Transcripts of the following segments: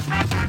Thank you.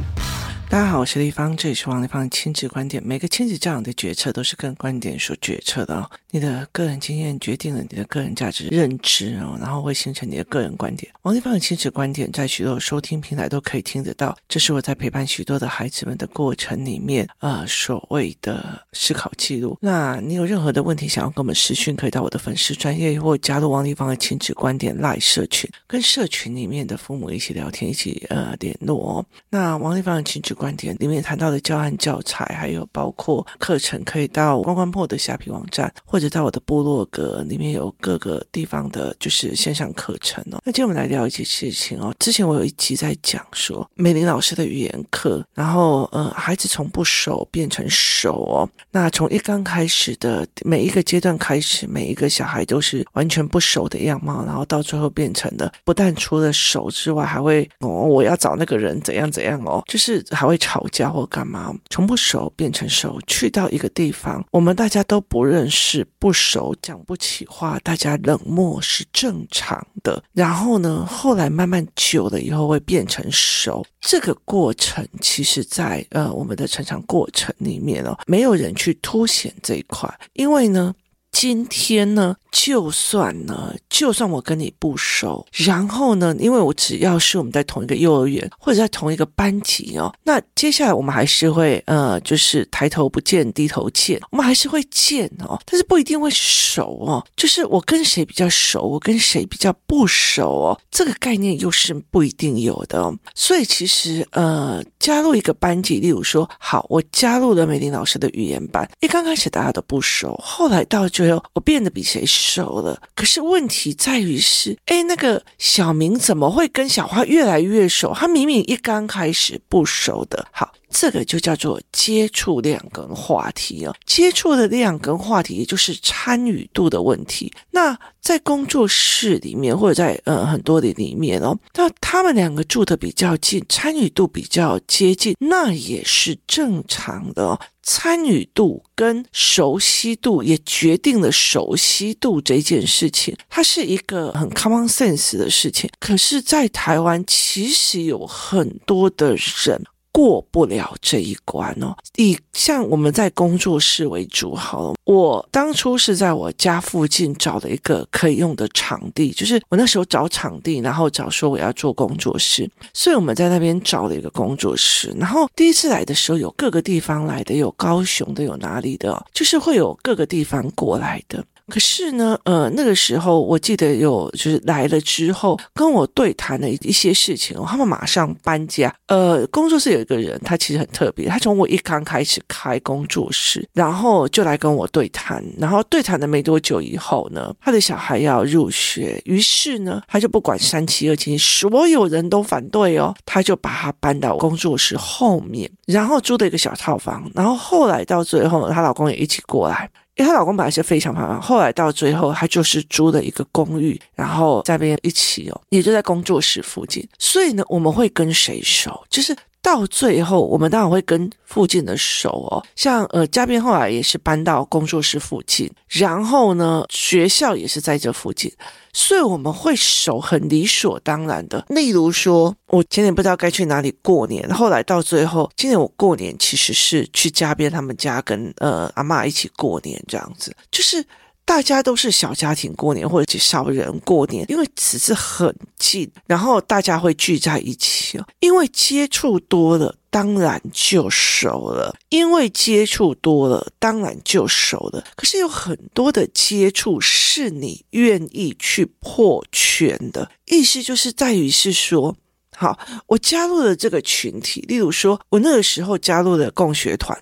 大家好，我是丽芳，这里是王丽芳的亲子观点。每个亲子教养的决策都是个人观点所决策的哦。你的个人经验决定了你的个人价值认知哦，然后会形成你的个人观点。王丽芳的亲子观点在许多收听平台都可以听得到。这是我在陪伴许多的孩子们的过程里面，呃，所谓的思考记录。那你有任何的问题想要跟我们私讯，可以到我的粉丝专业或加入王丽芳的亲子观点赖社群，跟社群里面的父母一起聊天，一起呃联络哦。那王丽芳的亲子观点里面谈到的教案教材，还有包括课程，可以到关关破的虾皮网站，或者到我的部落格里面有各个地方的，就是线上课程哦。那今天我们来聊一件事情哦。之前我有一集在讲说美玲老师的语言课，然后呃，孩子从不熟变成熟哦。那从一刚开始的每一个阶段开始，每一个小孩都是完全不熟的样貌，然后到最后变成了不但除了熟之外，还会哦，我要找那个人怎样怎样哦，就是还会吵。架或干嘛，从不熟变成熟，去到一个地方，我们大家都不认识，不熟，讲不起话，大家冷漠是正常的。然后呢，后来慢慢久了以后会变成熟，这个过程其实在呃我们的成长过程里面哦，没有人去凸显这一块，因为呢，今天呢。就算呢，就算我跟你不熟，然后呢，因为我只要是我们在同一个幼儿园或者在同一个班级哦，那接下来我们还是会呃，就是抬头不见低头见，我们还是会见哦，但是不一定会熟哦。就是我跟谁比较熟，我跟谁比较不熟哦，这个概念又是不一定有的哦。所以其实呃，加入一个班级，例如说，好，我加入了美玲老师的语言班，一刚开始大家都不熟，后来到最后我变得比谁熟。熟了，可是问题在于是，哎，那个小明怎么会跟小花越来越熟？他明明一刚开始不熟的。好，这个就叫做接触量跟话题哦。接触的量跟话题，也就是参与度的问题。那在工作室里面，或者在呃很多的里面哦，那他们两个住的比较近，参与度比较接近，那也是正常的哦。参与度跟熟悉度也决定了熟悉度这件事情，它是一个很 common sense 的事情。可是，在台湾，其实有很多的人。过不了这一关哦。以像我们在工作室为主好了，我当初是在我家附近找了一个可以用的场地，就是我那时候找场地，然后找说我要做工作室，所以我们在那边找了一个工作室。然后第一次来的时候，有各个地方来的，有高雄的，有哪里的，就是会有各个地方过来的。可是呢，呃，那个时候我记得有就是来了之后跟我对谈的一些事情，他们马上搬家。呃，工作室有一个人，他其实很特别，他从我一刚开始开工作室，然后就来跟我对谈，然后对谈了没多久以后呢，他的小孩要入学，于是呢，他就不管三七二十一，所有人都反对哦，他就把他搬到工作室后面，然后租的一个小套房，然后后来到最后，她老公也一起过来。因为她老公本来是非常怕，后来到最后，她就是租了一个公寓，然后在那边一起哦，也就在工作室附近。所以呢，我们会跟谁熟？就是到最后，我们当然会跟附近的熟哦。像呃，嘉宾后来也是搬到工作室附近，然后呢，学校也是在这附近。所以我们会熟，很理所当然的。例如说，我今年不知道该去哪里过年，后来到最后，今年我过年其实是去嘉宾他们家跟呃阿嬷一起过年，这样子，就是大家都是小家庭过年或者少人过年，因为只是很近，然后大家会聚在一起哦，因为接触多了。当然就熟了，因为接触多了，当然就熟了。可是有很多的接触是你愿意去破圈的，意思就是在于是说，好，我加入了这个群体，例如说，我那个时候加入了共学团，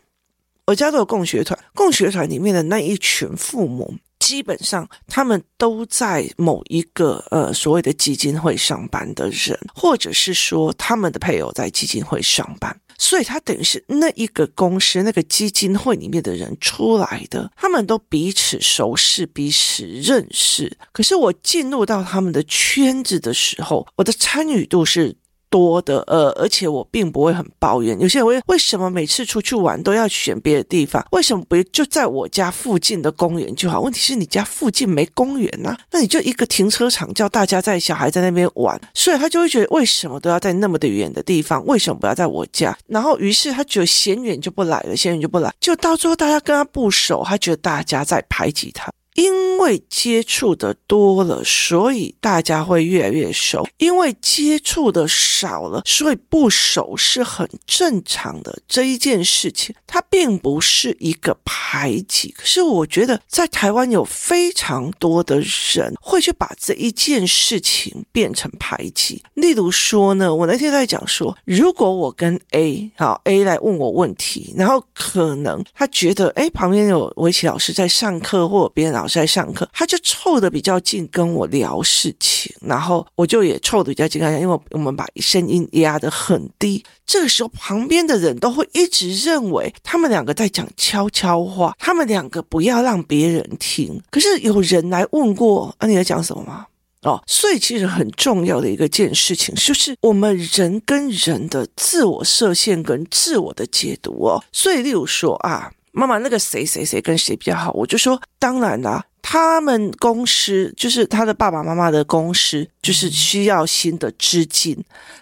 我加入了共学团，共学团里面的那一群父母。基本上，他们都在某一个呃所谓的基金会上班的人，或者是说他们的配偶在基金会上班，所以他等于是那一个公司那个基金会里面的人出来的，他们都彼此熟识、彼此认识。可是我进入到他们的圈子的时候，我的参与度是多的，呃，而且我并不会很抱怨。有些人会为什么每次出去玩都要选别的地方？为什么不就在我家附近的公园就好？问题是你家附近没公园呐，那你就一个停车场叫大家在小孩在那边玩，所以他就会觉得为什么都要在那么的远的地方？为什么不要在我家？然后于是他觉得嫌远就不来了，嫌远就不来，就到最后大家跟他不熟，他觉得大家在排挤他。因为接触的多了，所以大家会越来越熟；因为接触的少了，所以不熟是很正常的。这一件事情，它并不是一个排挤。可是我觉得，在台湾有非常多的人会去把这一件事情变成排挤。例如说呢，我那天在讲说，如果我跟 A 好 A 来问我问题，然后可能他觉得，哎，旁边有围棋老师在上课，或者别人老。在上课，他就凑得比较近，跟我聊事情，然后我就也凑得比较近跟他，因为我们把声音压得很低。这个时候，旁边的人都会一直认为他们两个在讲悄悄话，他们两个不要让别人听。可是有人来问过，啊，你在讲什么吗？哦，所以其实很重要的一个件事情，就是我们人跟人的自我设限跟自我的解读哦。所以，例如说啊。妈妈，那个谁谁谁跟谁比较好？我就说，当然啦，他们公司就是他的爸爸妈妈的公司，就是需要新的资金，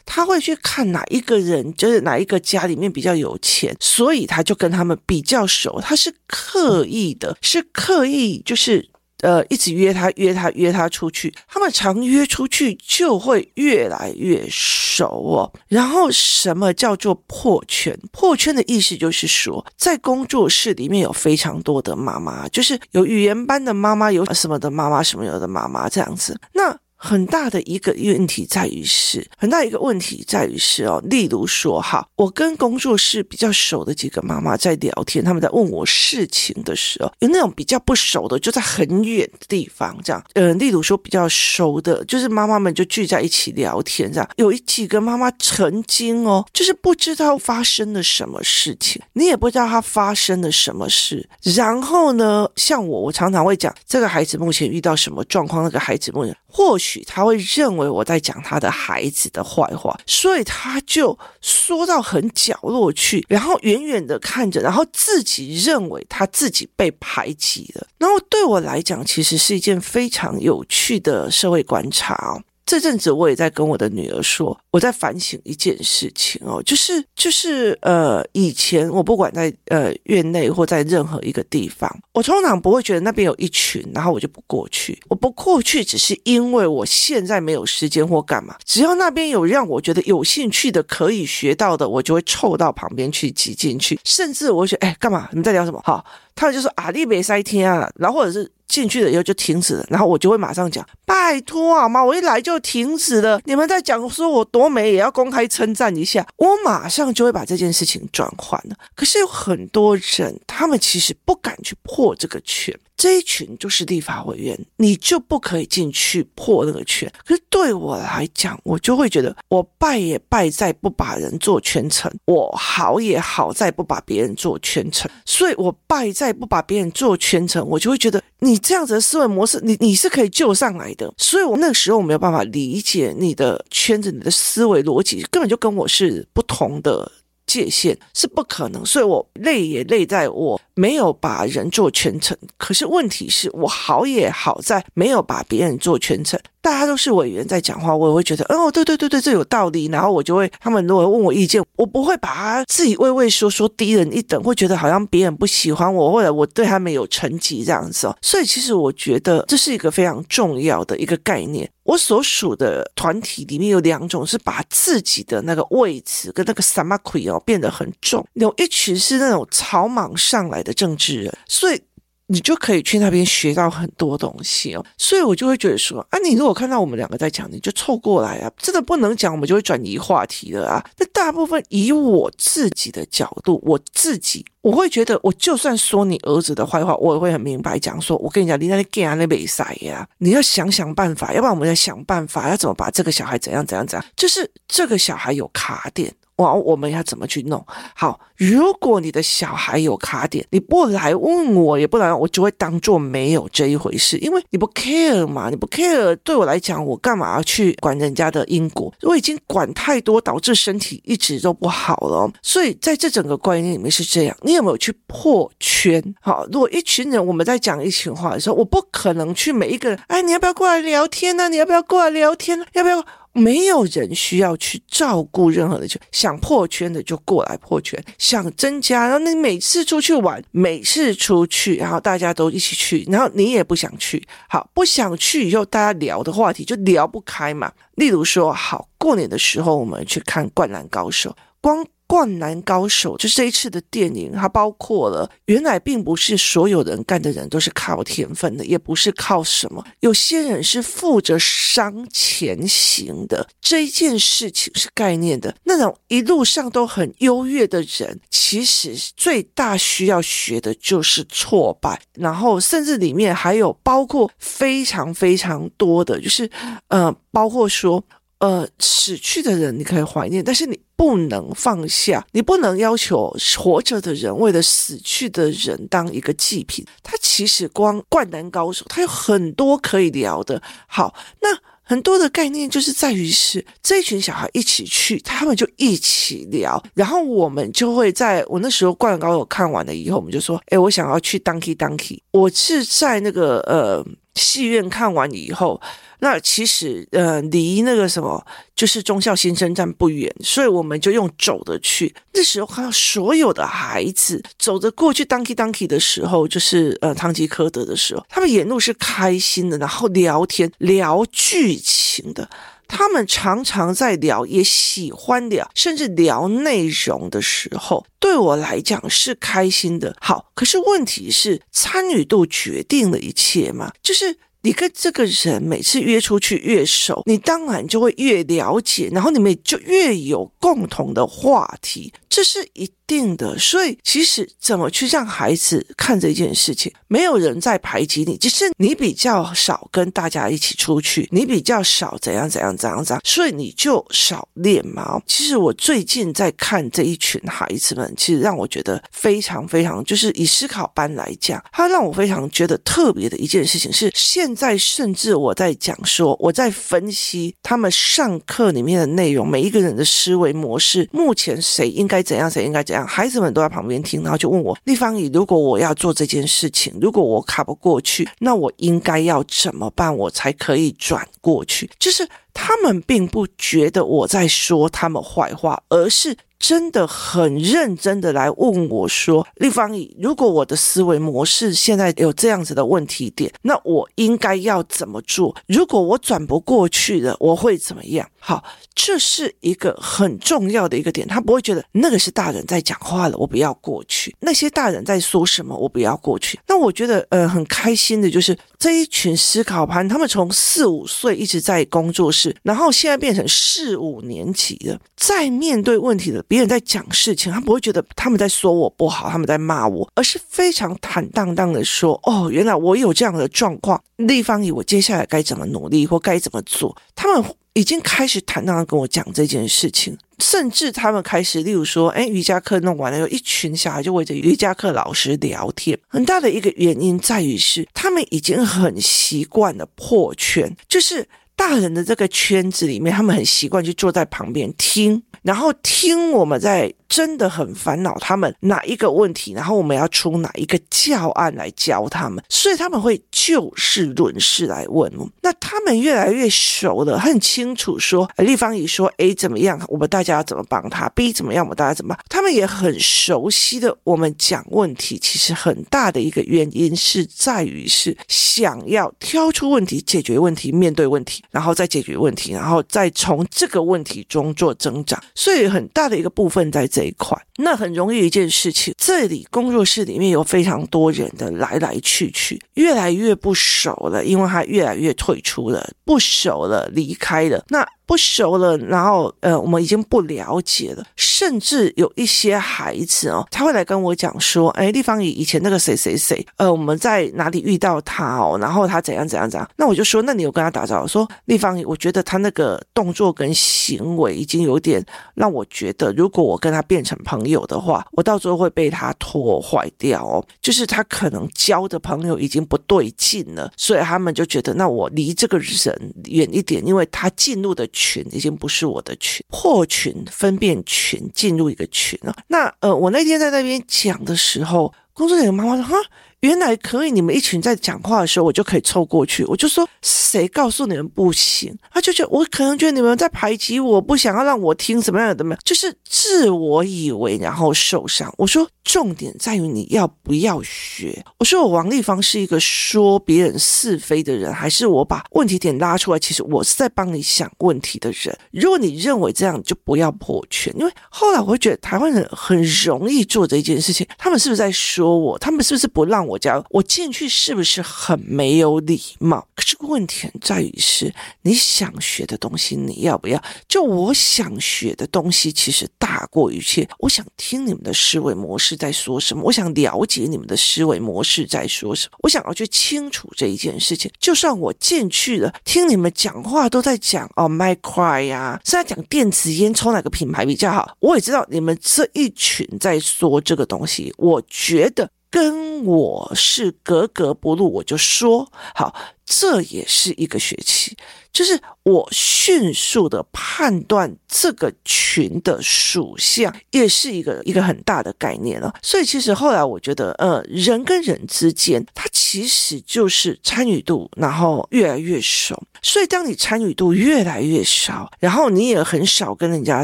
他会去看哪一个人，就是哪一个家里面比较有钱，所以他就跟他们比较熟，他是刻意的，是刻意就是。呃，一直约他，约他，约他出去。他们常约出去，就会越来越熟哦。然后，什么叫做破圈？破圈的意思就是说，在工作室里面有非常多的妈妈，就是有语言班的妈妈，有什么的妈妈，什么有的妈妈这样子。那。很大的一个问题在于是，很大一个问题在于是哦，例如说哈，我跟工作室比较熟的几个妈妈在聊天，他们在问我事情的时候，有那种比较不熟的，就在很远的地方这样，嗯、呃，例如说比较熟的，就是妈妈们就聚在一起聊天这样，有一几个妈妈曾经哦，就是不知道发生了什么事情，你也不知道她发生了什么事，然后呢，像我，我常常会讲这个孩子目前遇到什么状况，那个孩子目前或许。他会认为我在讲他的孩子的坏话，所以他就缩到很角落去，然后远远的看着，然后自己认为他自己被排挤了。然后对我来讲，其实是一件非常有趣的社会观察哦。这阵子我也在跟我的女儿说，我在反省一件事情哦，就是就是呃，以前我不管在呃院内或在任何一个地方，我通常不会觉得那边有一群，然后我就不过去。我不过去，只是因为我现在没有时间或干嘛。只要那边有让我觉得有兴趣的、可以学到的，我就会凑到旁边去挤进去。甚至我会觉得，哎，干嘛？你们在聊什么？好，他们就说啊，你别塞天啊，然后或者是。进去了以后就停止了，然后我就会马上讲：“拜托好吗？我一来就停止了。你们在讲说我多美，也要公开称赞一下。我马上就会把这件事情转换了。可是有很多人，他们其实不敢去破这个圈。”这一群就是立法委员，你就不可以进去破那个圈。可是对我来讲，我就会觉得，我败也败在不把人做圈层，我好也好在不把别人做圈层。所以我败在不把别人做圈层，我就会觉得你这样子的思维模式，你你是可以救上来的。所以我那个时候我没有办法理解你的圈子，你的思维逻辑根本就跟我是不同的。界限是不可能，所以我累也累在我没有把人做全程。可是问题是我好也好在没有把别人做全程。大家都是委员在讲话，我也会觉得，哦，对对对对，这有道理。然后我就会，他们如果问我意见，我不会把他自己畏畏缩缩低人一等，会觉得好像别人不喜欢我，或者我对他们有成绩这样子哦。所以其实我觉得这是一个非常重要的一个概念。我所属的团体里面有两种是把自己的那个位置跟那个什么鬼哦变得很重，有一群是那种草莽上来的政治人，所以。你就可以去那边学到很多东西哦，所以我就会觉得说啊，你如果看到我们两个在讲，你就凑过来啊，真的不能讲，我们就会转移话题了啊。那大部分以我自己的角度，我自己我会觉得，我就算说你儿子的坏话，我也会很明白讲说，我跟你讲，你那里干啊那边塞呀，你要想想办法，要不然我们要想办法，要怎么把这个小孩怎样怎样怎样，就是这个小孩有卡点。哇，我们要怎么去弄？好，如果你的小孩有卡点，你不来问我，也不来，我就会当做没有这一回事，因为你不 care 嘛，你不 care，对我来讲，我干嘛要去管人家的因果？我已经管太多，导致身体一直都不好了。所以在这整个观念里面是这样，你有没有去破圈？好，如果一群人我们在讲一群话的时候，我不可能去每一个人，哎，你要不要过来聊天呢？你要不要过来聊天呢？要不要？没有人需要去照顾任何的，就想破圈的就过来破圈，想增加，然后你每次出去玩，每次出去，然后大家都一起去，然后你也不想去，好，不想去以后，大家聊的话题就聊不开嘛。例如说，好，过年的时候我们去看《灌篮高手》，光。灌篮高手就这一次的电影，它包括了原来并不是所有人干的人都是靠天分的，也不是靠什么，有些人是负责伤前行的。这一件事情是概念的，那种一路上都很优越的人，其实最大需要学的就是挫败，然后甚至里面还有包括非常非常多的，就是呃，包括说。呃，死去的人你可以怀念，但是你不能放下，你不能要求活着的人为了死去的人当一个祭品。他其实光灌篮高手，他有很多可以聊的。好，那很多的概念就是在于是这群小孩一起去，他们就一起聊，然后我们就会在我那时候灌篮高手看完了以后，我们就说，哎，我想要去 Donkey Donkey。我是在那个呃戏院看完以后。那其实，呃，离那个什么，就是忠孝新生站不远，所以我们就用走的去。那时候看到所有的孩子走着过去，Donkey Donkey 的时候，就是呃，唐吉诃德的时候，他们沿路是开心的，然后聊天聊剧情的。他们常常在聊，也喜欢聊，甚至聊内容的时候，对我来讲是开心的。好，可是问题是，参与度决定了一切嘛，就是。你跟这个人每次约出去越熟，你当然就会越了解，然后你们就越有共同的话题，这是一定的。所以其实怎么去让孩子看这件事情，没有人在排挤你，只是你比较少跟大家一起出去，你比较少怎样怎样怎样怎样，所以你就少练嘛。其实我最近在看这一群孩子们，其实让我觉得非常非常，就是以思考班来讲，他让我非常觉得特别的一件事情是现。在甚至我在讲说，我在分析他们上课里面的内容，每一个人的思维模式，目前谁应该怎样，谁应该怎样，孩子们都在旁边听，然后就问我立方姨，如果我要做这件事情，如果我卡不过去，那我应该要怎么办，我才可以转过去？就是他们并不觉得我在说他们坏话，而是。真的很认真的来问我说：“丽芳姨，如果我的思维模式现在有这样子的问题点，那我应该要怎么做？如果我转不过去了，我会怎么样？”好，这是一个很重要的一个点，他不会觉得那个是大人在讲话了，我不要过去。那些大人在说什么，我不要过去。那我觉得，呃，很开心的就是这一群思考班，他们从四五岁一直在工作室，然后现在变成四五年级了，在面对问题的别人在讲事情，他不会觉得他们在说我不好，他们在骂我，而是非常坦荡荡的说：“哦，原来我有这样的状况，丽芳姨，我接下来该怎么努力或该怎么做？”他们。已经开始坦荡的跟我讲这件事情，甚至他们开始，例如说，哎，瑜伽课弄完了，有一群小孩就围着瑜伽课老师聊天。很大的一个原因在于是，他们已经很习惯了破圈，就是大人的这个圈子里面，他们很习惯去坐在旁边听，然后听我们在。真的很烦恼，他们哪一个问题，然后我们要出哪一个教案来教他们，所以他们会就事论事来问。那他们越来越熟了，很清楚说，丽芳姨说 A 怎么样，我们大家要怎么帮他；B 怎么样，我们大家怎么？他们也很熟悉的。我们讲问题，其实很大的一个原因是在于是想要挑出问题、解决问题、面对问题，然后再解决问题，然后再从这个问题中做增长。所以很大的一个部分在。这一块，那很容易一件事情。这里工作室里面有非常多人的来来去去，越来越不熟了，因为他越来越退出了，不熟了，离开了。那不熟了，然后呃，我们已经不了解了，甚至有一些孩子哦，他会来跟我讲说，哎，丽芳姨以前那个谁谁谁，呃，我们在哪里遇到他哦，然后他怎样怎样怎样，那我就说，那你有跟他打招呼？说丽芳姨，我觉得他那个动作跟行为已经有点让我觉得，如果我跟他变成朋友的话，我到时候会被他拖坏掉哦，就是他可能交的朋友已经不对劲了，所以他们就觉得，那我离这个人远一点，因为他进入的。群已经不是我的群，破群分辨群进入一个群了。那呃，我那天在那边讲的时候，工作人员妈妈说：“哈，原来可以，你们一群在讲话的时候，我就可以凑过去。”我就说：“谁告诉你们不行？”他就觉得我可能觉得你们在排挤我，不想要让我听什么样的怎么样，就是自我以为然后受伤。我说。重点在于你要不要学。我说我王丽芳是一个说别人是非的人，还是我把问题点拉出来？其实我是在帮你想问题的人。如果你认为这样，就不要破圈。因为后来我会觉得台湾人很容易做这件事情。他们是不是在说我？他们是不是不让我加入？我进去是不是很没有礼貌？可是问题在于是你想学的东西，你要不要？就我想学的东西，其实大过一切。我想听你们的思维模式。在说什么？我想了解你们的思维模式在说什么。我想要去清楚这一件事情。就算我进去了，听你们讲话都在讲哦，麦块呀，是在讲电子烟抽哪个品牌比较好。我也知道你们这一群在说这个东西，我觉得。跟我是格格不入，我就说好，这也是一个学期，就是我迅速的判断这个群的属相，也是一个一个很大的概念了。所以其实后来我觉得，呃，人跟人之间，它其实就是参与度，然后越来越熟。所以当你参与度越来越少，然后你也很少跟人家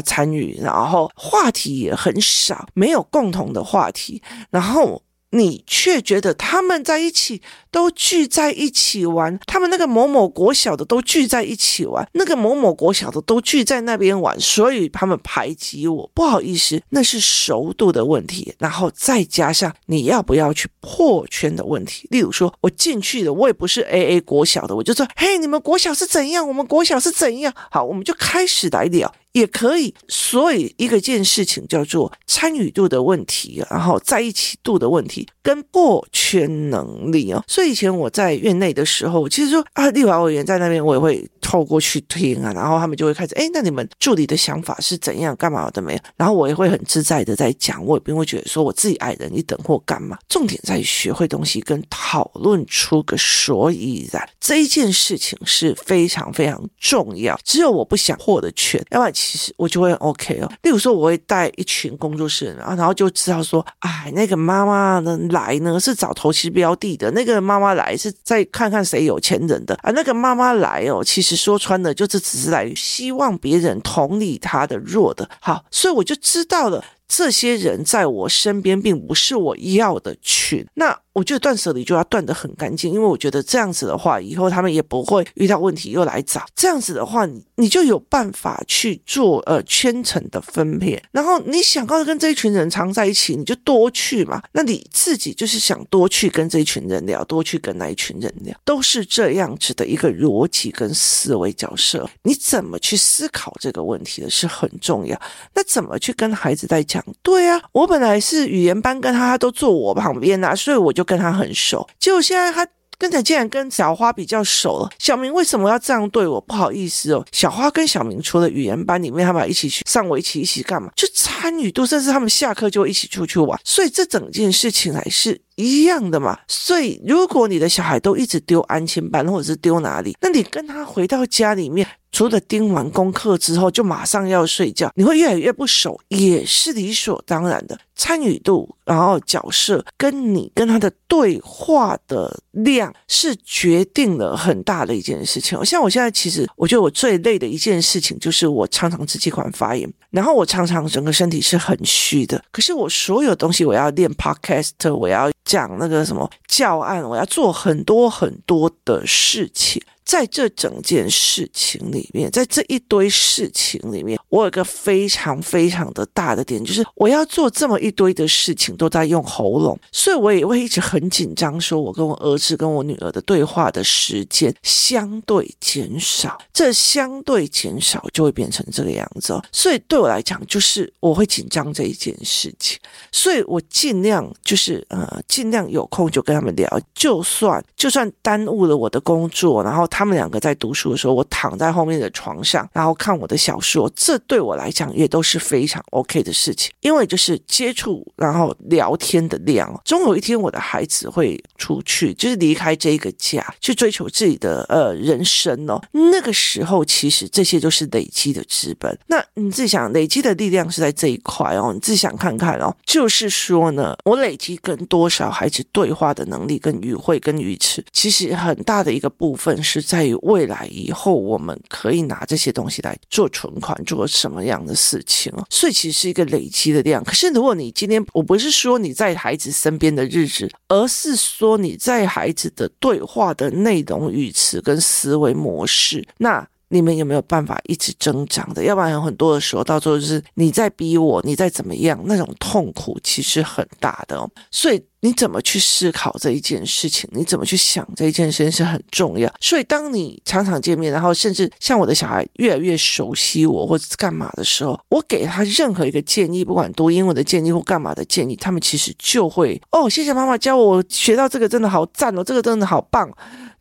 参与，然后话题也很少，没有共同的话题，然后。你却觉得他们在一起都聚在一起玩，他们那个某某国小的都聚在一起玩，那个某某国小的都聚在那边玩，所以他们排挤我。不好意思，那是熟度的问题，然后再加上你要不要去破圈的问题。例如说，我进去了，我也不是 AA 国小的，我就说：“嘿，你们国小是怎样？我们国小是怎样？”好，我们就开始来聊。也可以，所以一个件事情叫做参与度的问题，然后在一起度的问题跟破圈能力哦。所以以前我在院内的时候，其实说啊，立法委员在那边，我也会透过去听啊，然后他们就会开始，哎，那你们助理的想法是怎样？干嘛的没有？然后我也会很自在的在讲，我也不会觉得说我自己矮人一等或干嘛。重点在于学会东西跟讨论出个所以然，这一件事情是非常非常重要。只有我不想破的圈，要不然。其实我就会 OK 哦，例如说我会带一群工作室人啊，然后就知道说，哎，那个妈妈呢来呢是找投资标的的，那个妈妈来是再看看谁有钱人的啊，那个妈妈来哦，其实说穿了就是只是来希望别人同理他的弱的，好，所以我就知道了。这些人在我身边，并不是我要的群。那我觉得断舍离就要断得很干净，因为我觉得这样子的话，以后他们也不会遇到问题又来找。这样子的话，你你就有办法去做呃圈层的分配。然后你想要跟这一群人常在一起，你就多去嘛。那你自己就是想多去跟这一群人聊，多去跟那一群人聊，都是这样子的一个逻辑跟思维角色。你怎么去思考这个问题的是很重要。那怎么去跟孩子在讲？对啊，我本来是语言班，跟他他都坐我旁边啊，所以我就跟他很熟。结果现在他跟他竟然跟小花比较熟了。小明为什么要这样对我？不好意思哦，小花跟小明除了语言班里面，他们一起去上围棋，一起干嘛？就参与度，甚至他们下课就一起出去玩。所以这整件事情还是一样的嘛。所以如果你的小孩都一直丢安亲班，或者是丢哪里，那你跟他回到家里面。除了盯完功课之后就马上要睡觉，你会越来越不熟，也是理所当然的。参与度，然后角色跟你跟他的对话的量是决定了很大的一件事情。像我现在，其实我觉得我最累的一件事情就是我常常支气管发炎，然后我常常整个身体是很虚的。可是我所有东西，我要练 podcast，我要讲那个什么教案，我要做很多很多的事情。在这整件事情里面，在这一堆事情里面，我有个非常非常的大的点，就是我要做这么一堆的事情，都在用喉咙，所以我也会一直很紧张，说我跟我儿子跟我女儿的对话的时间相对减少，这相对减少就会变成这个样子哦。所以对我来讲，就是我会紧张这一件事情，所以我尽量就是呃，尽量有空就跟他们聊，就算就算耽误了我的工作，然后他们两个在读书的时候，我躺在后面的床上，然后看我的小说，这对我来讲也都是非常 OK 的事情，因为就是接触然后聊天的量，总有一天我的孩子会出去，就是离开这个家，去追求自己的呃人生哦。那个时候，其实这些都是累积的资本。那你自己想，累积的力量是在这一块哦，你自己想看看哦。就是说呢，我累积跟多少孩子对话的能力、跟语汇、跟语词，其实很大的一个部分是在于未来以后我们可以拿这些东西来做存款，做什么样的事情哦。所以其实是一个累积的量。可是如果你今天，我不是说你在孩子身边的日子，而是说你在孩子的对话的内容、语词跟思维模式，那。你们有没有办法一直增长的？要不然有很多的时候，到最后就是你在逼我，你在怎么样，那种痛苦其实很大的。所以你怎么去思考这一件事情，你怎么去想这一件事情是很重要。所以当你常常见面，然后甚至像我的小孩越来越熟悉我或者是干嘛的时候，我给他任何一个建议，不管读英文的建议或干嘛的建议，他们其实就会哦，谢谢妈妈教我，我学到这个真的好赞哦，这个真的好棒。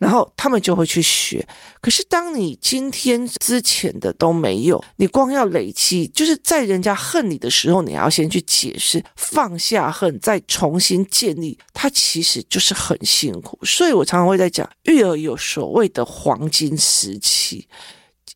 然后他们就会去学，可是当你今天之前的都没有，你光要累积，就是在人家恨你的时候，你要先去解释，放下恨，再重新建立，它其实就是很辛苦。所以我常常会在讲，育儿有所谓的黄金时期。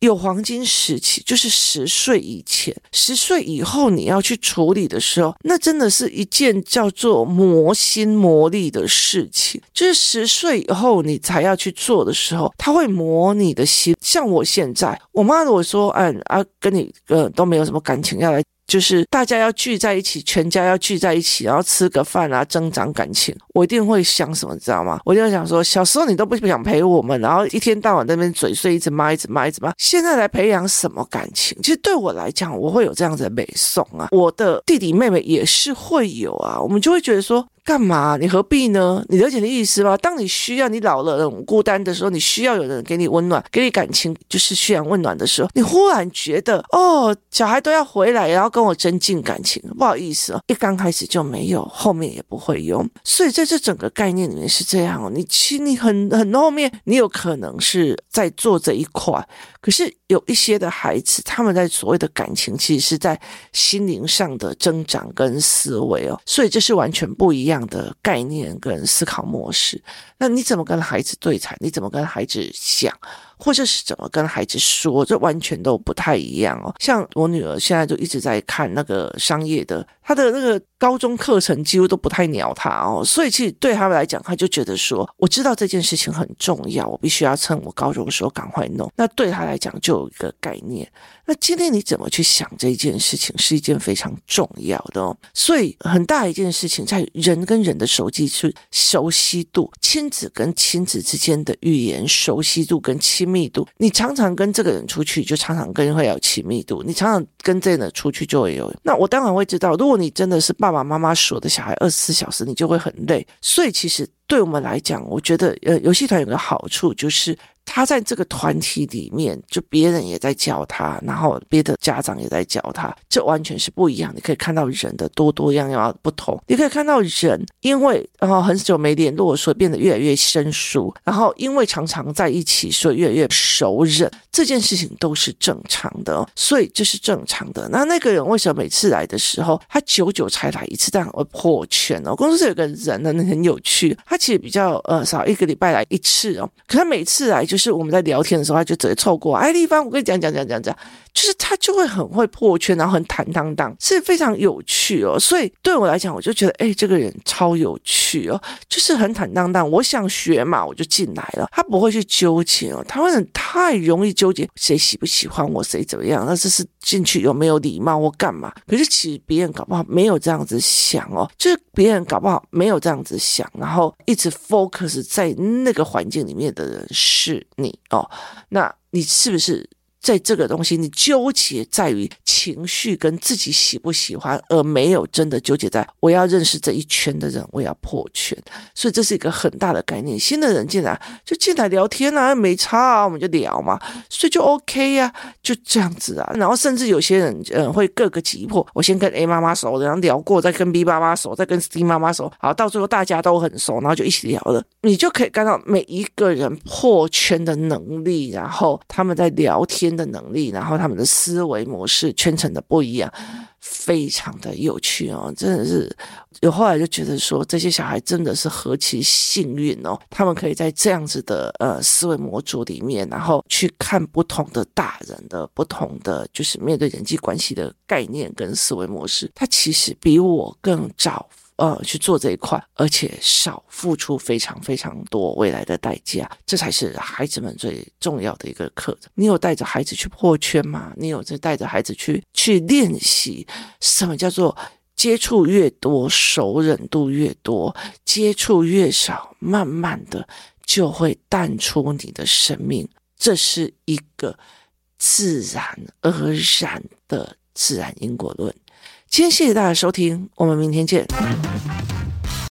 有黄金时期，就是十岁以前，十岁以后你要去处理的时候，那真的是一件叫做磨心磨力的事情。就是十岁以后你才要去做的时候，他会磨你的心。像我现在，我妈如果说，嗯啊，跟你呃都没有什么感情要来。就是大家要聚在一起，全家要聚在一起，然后吃个饭啊，增长感情。我一定会想什么，你知道吗？我就想说，小时候你都不想陪我们，然后一天到晚在那边嘴碎，一直骂，一直骂，一直骂。现在来培养什么感情？其实对我来讲，我会有这样子的美颂啊。我的弟弟妹妹也是会有啊，我们就会觉得说。干嘛？你何必呢？你了解的意思吗？当你需要你老了很孤单的时候，你需要有人给你温暖，给你感情，就是需要温暖的时候，你忽然觉得哦，小孩都要回来，然后跟我增进感情，不好意思哦，一刚开始就没有，后面也不会有。所以在这整个概念里面是这样哦，你其实你很很后面，你有可能是在做这一块。可是有一些的孩子，他们在所谓的感情，其实是在心灵上的增长跟思维哦，所以这是完全不一样的概念跟思考模式。那你怎么跟孩子对谈？你怎么跟孩子讲？或者是怎么跟孩子说，这完全都不太一样哦。像我女儿现在就一直在看那个商业的，她的那个高中课程几乎都不太鸟她哦。所以其实对他们来讲，他就觉得说，我知道这件事情很重要，我必须要趁我高中的时候赶快弄。那对他来讲就有一个概念。那今天你怎么去想这件事情，是一件非常重要的哦。所以很大一件事情在人跟人的熟悉是熟悉度，亲子跟亲子之间的语言熟悉度跟亲。密度，你常常跟这个人出去，就常常跟人会有亲密度。你常常跟这个人出去，就会有。那我当然会知道，如果你真的是爸爸妈妈锁的小孩，二十四小时，你就会很累。所以其实对我们来讲，我觉得呃，游戏团有个好处就是。他在这个团体里面，就别人也在教他，然后别的家长也在教他，这完全是不一样。你可以看到人的多多样样不同，你可以看到人因为然后很久没联络，所以变得越来越生疏，然后因为常常在一起，所以越来越熟稔。这件事情都是正常的，所以这是正常的。那那个人为什么每次来的时候，他久久才来一次，但会破圈哦？公司有个人呢，很有趣，他其实比较呃少一个礼拜来一次哦，可他每次来就。就是我们在聊天的时候，他就直接凑过，哎，丽芳，我跟你讲讲讲讲讲，就是他就会很会破圈，然后很坦荡荡，是非常有趣哦。所以对我来讲，我就觉得，哎，这个人超有趣。哦，就是很坦荡荡，我想学嘛，我就进来了，他不会去纠结哦。他会很太容易纠结谁喜不喜欢我，谁怎么样，那这是进去有没有礼貌或干嘛？可是其实别人搞不好没有这样子想哦，就是别人搞不好没有这样子想，然后一直 focus 在那个环境里面的人是你哦，那你是不是？在这个东西，你纠结在于情绪跟自己喜不喜欢，而没有真的纠结在我要认识这一圈的人，我要破圈。所以这是一个很大的概念。新的人进来就进来聊天啊，没差啊，我们就聊嘛，所以就 OK 呀，啊，就这样子啊。然后甚至有些人嗯会各个击破，我先跟 A 妈妈熟，然后聊过，再跟 B 妈妈熟，再跟 C 妈妈熟，好，到最后大家都很熟，然后就一起聊了。你就可以看到每一个人破圈的能力，然后他们在聊天的能力，然后他们的思维模式、圈层的不一样，非常的有趣哦，真的是。有后来就觉得说，这些小孩真的是何其幸运哦，他们可以在这样子的呃思维模组里面，然后去看不同的大人的不同的，就是面对人际关系的概念跟思维模式，他其实比我更早。呃，去做这一块，而且少付出非常非常多未来的代价，这才是孩子们最重要的一个课程。你有带着孩子去破圈吗？你有在带着孩子去去练习什么叫做接触越多，熟忍度越多，接触越少，慢慢的就会淡出你的生命。这是一个自然而然的自然因果论。今天谢谢大家收听，我们明天见。